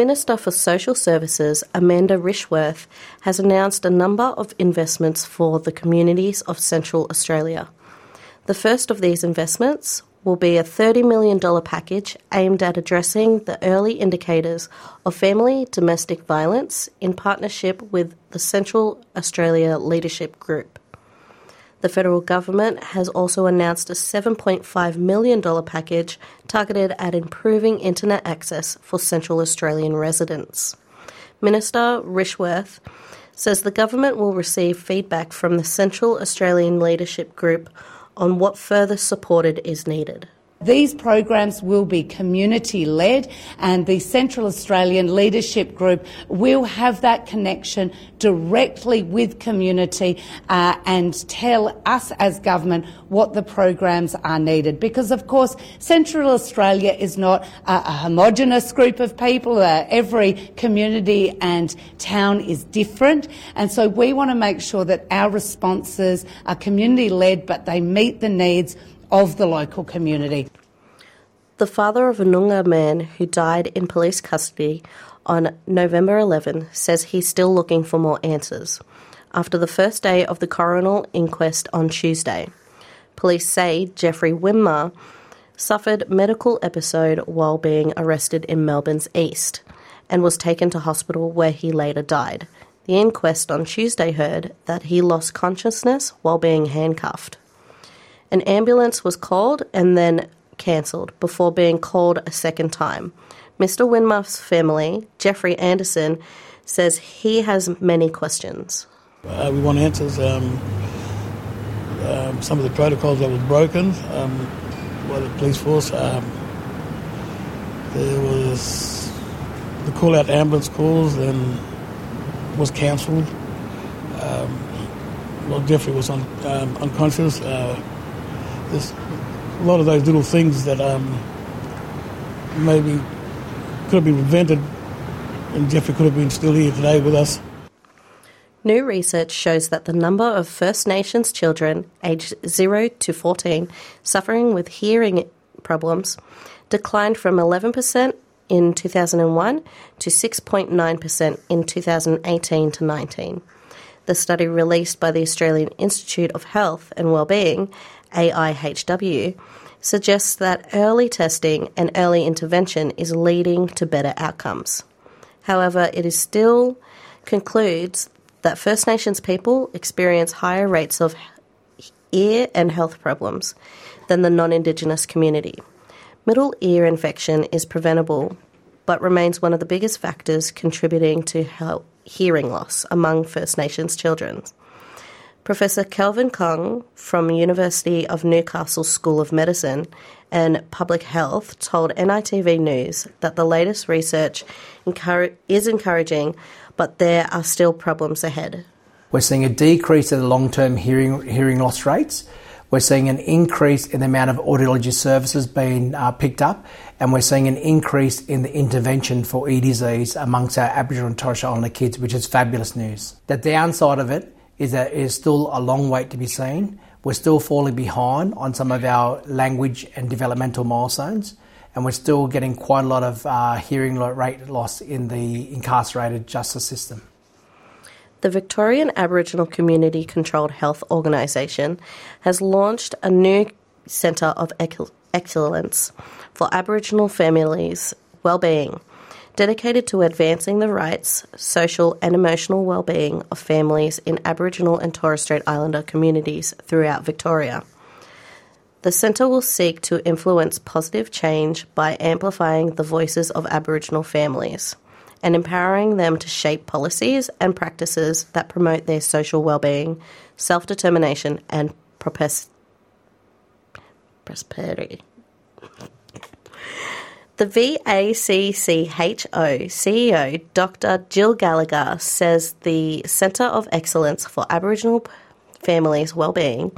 Minister for Social Services Amanda Rishworth has announced a number of investments for the communities of Central Australia. The first of these investments will be a $30 million package aimed at addressing the early indicators of family domestic violence in partnership with the Central Australia Leadership Group. The federal government has also announced a $7.5 million package targeted at improving internet access for Central Australian residents. Minister Rishworth says the government will receive feedback from the Central Australian Leadership Group on what further supported is needed. These programs will be community led, and the Central Australian Leadership Group will have that connection directly with community uh, and tell us as government what the programs are needed. Because, of course, Central Australia is not a, a homogenous group of people. Uh, every community and town is different, and so we want to make sure that our responses are community led, but they meet the needs of the local community. The father of a Noongar man who died in police custody on November 11 says he's still looking for more answers. After the first day of the coroner inquest on Tuesday, police say Jeffrey Winmar suffered medical episode while being arrested in Melbourne's east and was taken to hospital where he later died. The inquest on Tuesday heard that he lost consciousness while being handcuffed. An ambulance was called and then cancelled before being called a second time. Mr. Winmar's family, Jeffrey Anderson, says he has many questions. Uh, we want answers. Um, um, some of the protocols that was broken um, by the police force. Um, there was the call out ambulance calls and was cancelled. Um, well, Jeffrey was un, um, unconscious. Uh, there's a lot of those little things that um, maybe could have been prevented, and Jeffrey could have been still here today with us. New research shows that the number of First Nations children aged 0 to 14 suffering with hearing problems declined from 11% in 2001 to 6.9% in 2018 to 19. The study released by the Australian Institute of Health and Wellbeing AIHW, suggests that early testing and early intervention is leading to better outcomes. However, it is still concludes that First Nations people experience higher rates of ear and health problems than the non Indigenous community. Middle ear infection is preventable but remains one of the biggest factors contributing to hearing loss among First Nations children. Professor Kelvin Kong from University of Newcastle School of Medicine and Public Health told NITV News that the latest research is encouraging, but there are still problems ahead. We're seeing a decrease in the long-term hearing hearing loss rates. We're seeing an increase in the amount of audiology services being uh, picked up, and we're seeing an increase in the intervention for ear disease amongst our Aboriginal and Torres Strait Islander kids, which is fabulous news. The downside of it is that it is still a long wait to be seen. We're still falling behind on some of our language and developmental milestones, and we're still getting quite a lot of uh, hearing rate loss in the incarcerated justice system. The Victorian Aboriginal Community Controlled Health Organisation has launched a new Centre of Excellence for Aboriginal families' well-being dedicated to advancing the rights, social, and emotional well-being of families in Aboriginal and Torres Strait Islander communities throughout Victoria. The centre will seek to influence positive change by amplifying the voices of Aboriginal families and empowering them to shape policies and practices that promote their social well-being, self-determination, and prosperity. The VACCHO CEO, Dr. Jill Gallagher, says the Centre of Excellence for Aboriginal Families Wellbeing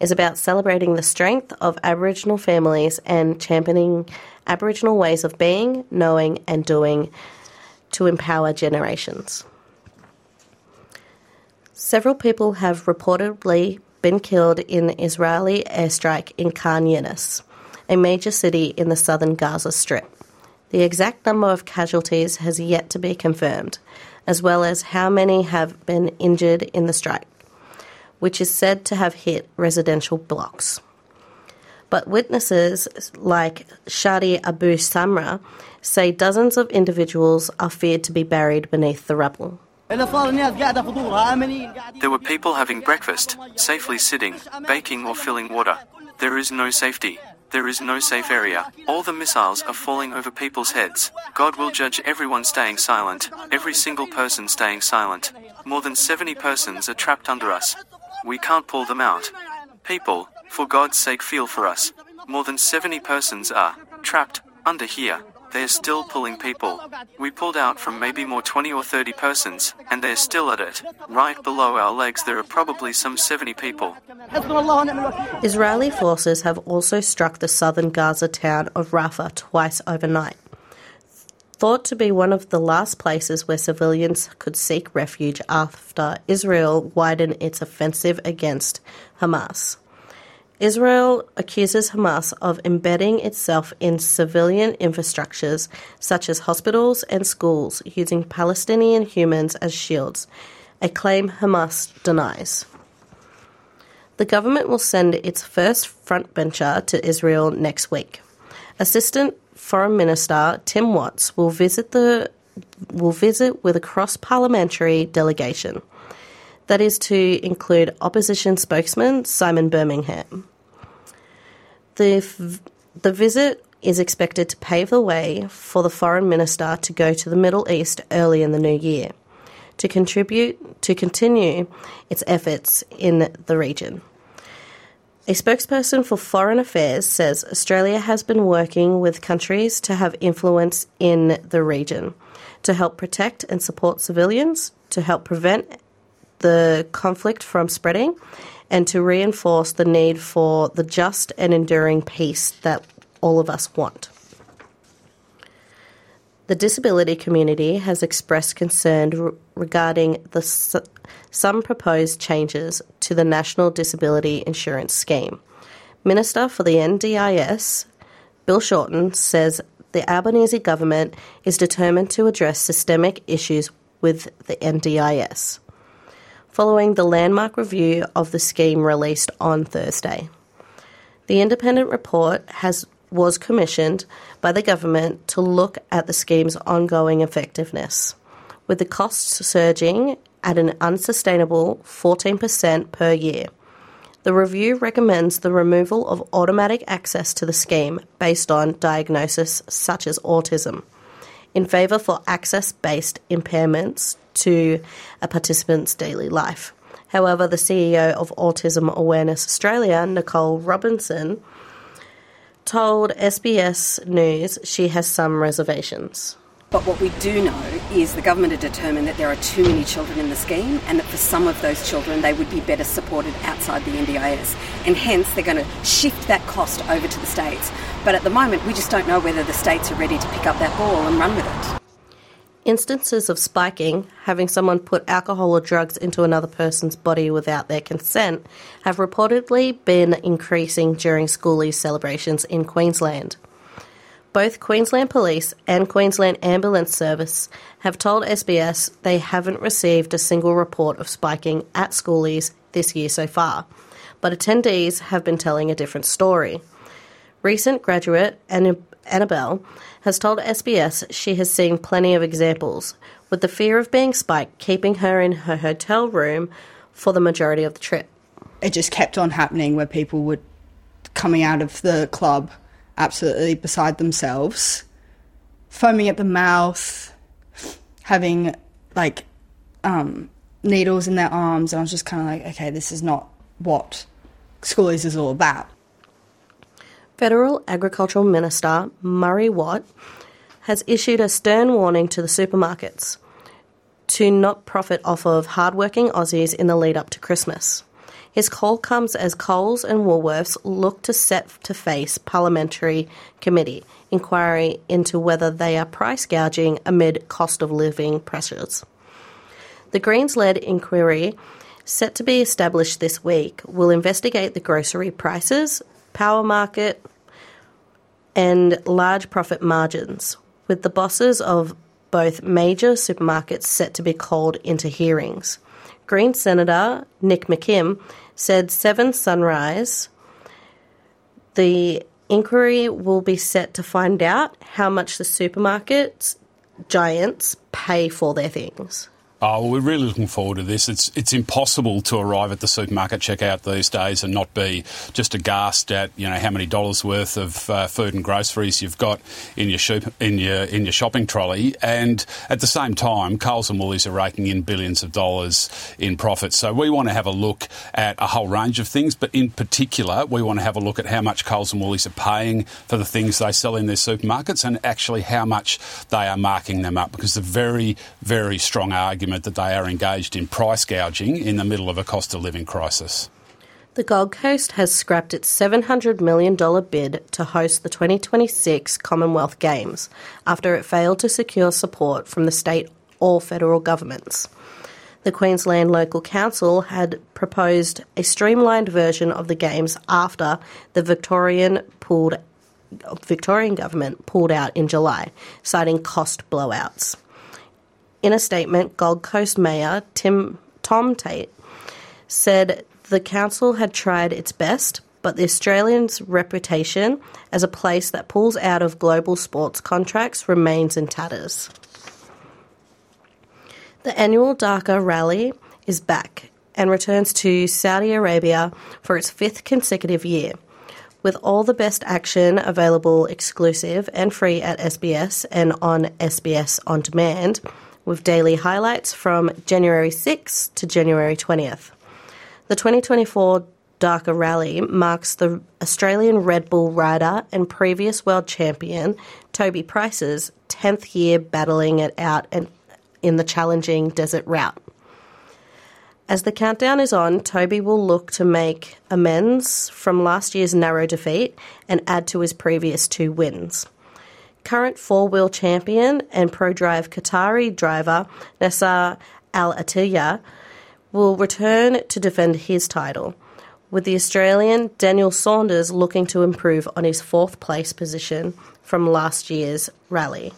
is about celebrating the strength of Aboriginal families and championing Aboriginal ways of being, knowing, and doing to empower generations. Several people have reportedly been killed in Israeli airstrike in Khan Yunis a major city in the southern Gaza Strip. The exact number of casualties has yet to be confirmed, as well as how many have been injured in the strike, which is said to have hit residential blocks. But witnesses like Shadi Abu Samra say dozens of individuals are feared to be buried beneath the rubble. There were people having breakfast, safely sitting, baking or filling water. There is no safety. There is no safe area. All the missiles are falling over people's heads. God will judge everyone staying silent, every single person staying silent. More than 70 persons are trapped under us. We can't pull them out. People, for God's sake, feel for us. More than 70 persons are trapped under here. They're still pulling people. We pulled out from maybe more 20 or 30 persons, and they're still at it. Right below our legs, there are probably some 70 people. Israeli forces have also struck the southern Gaza town of Rafah twice overnight. Thought to be one of the last places where civilians could seek refuge after Israel widened its offensive against Hamas. Israel accuses Hamas of embedding itself in civilian infrastructures such as hospitals and schools using Palestinian humans as shields, a claim Hamas denies. The government will send its first frontbencher to Israel next week. Assistant Foreign Minister Tim Watts will visit the will visit with a cross-parliamentary delegation. That is to include opposition spokesman Simon Birmingham. The, the visit is expected to pave the way for the foreign minister to go to the Middle East early in the new year to contribute to continue its efforts in the region. A spokesperson for Foreign Affairs says Australia has been working with countries to have influence in the region to help protect and support civilians, to help prevent the conflict from spreading, and to reinforce the need for the just and enduring peace that all of us want. The disability community has expressed concern regarding the some proposed changes to the National Disability Insurance Scheme. Minister for the NDIS, Bill Shorten, says the Albanese government is determined to address systemic issues with the NDIS following the landmark review of the scheme released on Thursday. The independent report has was commissioned by the government to look at the scheme's ongoing effectiveness, with the costs surging at an unsustainable 14% per year. The review recommends the removal of automatic access to the scheme based on diagnosis such as autism, in favour for access based impairments to a participant's daily life. However, the CEO of Autism Awareness Australia, Nicole Robinson, told SBS News she has some reservations. But what we do know is the government are determined that there are too many children in the scheme and that for some of those children they would be better supported outside the NDIS. And hence they're going to shift that cost over to the states. But at the moment we just don't know whether the states are ready to pick up that ball and run with it. Instances of spiking, having someone put alcohol or drugs into another person's body without their consent, have reportedly been increasing during schoolies celebrations in Queensland. Both Queensland Police and Queensland Ambulance Service have told SBS they haven't received a single report of spiking at schoolies this year so far, but attendees have been telling a different story. Recent graduate Annabelle has told SBS she has seen plenty of examples, with the fear of being spiked keeping her in her hotel room for the majority of the trip. It just kept on happening where people were coming out of the club absolutely beside themselves, foaming at the mouth, having like um, needles in their arms, and I was just kind of like, okay, this is not what schoolies is all about. Federal Agricultural Minister Murray Watt has issued a stern warning to the supermarkets to not profit off of hardworking Aussies in the lead up to Christmas. His call comes as Coles and Woolworths look to set to face parliamentary committee inquiry into whether they are price gouging amid cost of living pressures. The Greens led inquiry, set to be established this week, will investigate the grocery prices, power market, and large profit margins, with the bosses of both major supermarkets set to be called into hearings. Green Senator Nick McKim said Seven Sunrise, the inquiry will be set to find out how much the supermarkets giants pay for their things. Oh, we're really looking forward to this. It's it's impossible to arrive at the supermarket checkout these days and not be just aghast at you know how many dollars worth of uh, food and groceries you've got in your shop, in your in your shopping trolley, and at the same time, Coles and Woolies are raking in billions of dollars in profits. So we want to have a look at a whole range of things, but in particular, we want to have a look at how much Coles and Woolies are paying for the things they sell in their supermarkets, and actually how much they are marking them up, because the very very strong argument that they are engaged in price gouging in the middle of a cost of living crisis. The Gold Coast has scrapped its $700 million bid to host the 2026 Commonwealth Games after it failed to secure support from the state or federal governments. The Queensland Local Council had proposed a streamlined version of the Games after the Victorian pulled Victorian government pulled out in July, citing cost blowouts. In a statement, Gold Coast Mayor Tim Tom Tate said the council had tried its best, but the Australians' reputation as a place that pulls out of global sports contracts remains in tatters. The annual Dakar Rally is back and returns to Saudi Arabia for its fifth consecutive year. With all the best action available exclusive and free at SBS and on SBS On Demand, with daily highlights from January 6th to January 20th. The 2024 Dakar Rally marks the Australian Red Bull rider and previous world champion Toby Price's 10th year battling it out in the challenging desert route. As the countdown is on, Toby will look to make amends from last year's narrow defeat and add to his previous two wins current four wheel champion and Prodrive Qatari driver Nasser Al Attiyah will return to defend his title, with the Australian Daniel Sanders looking to improve on his fourth place position from last year's rally.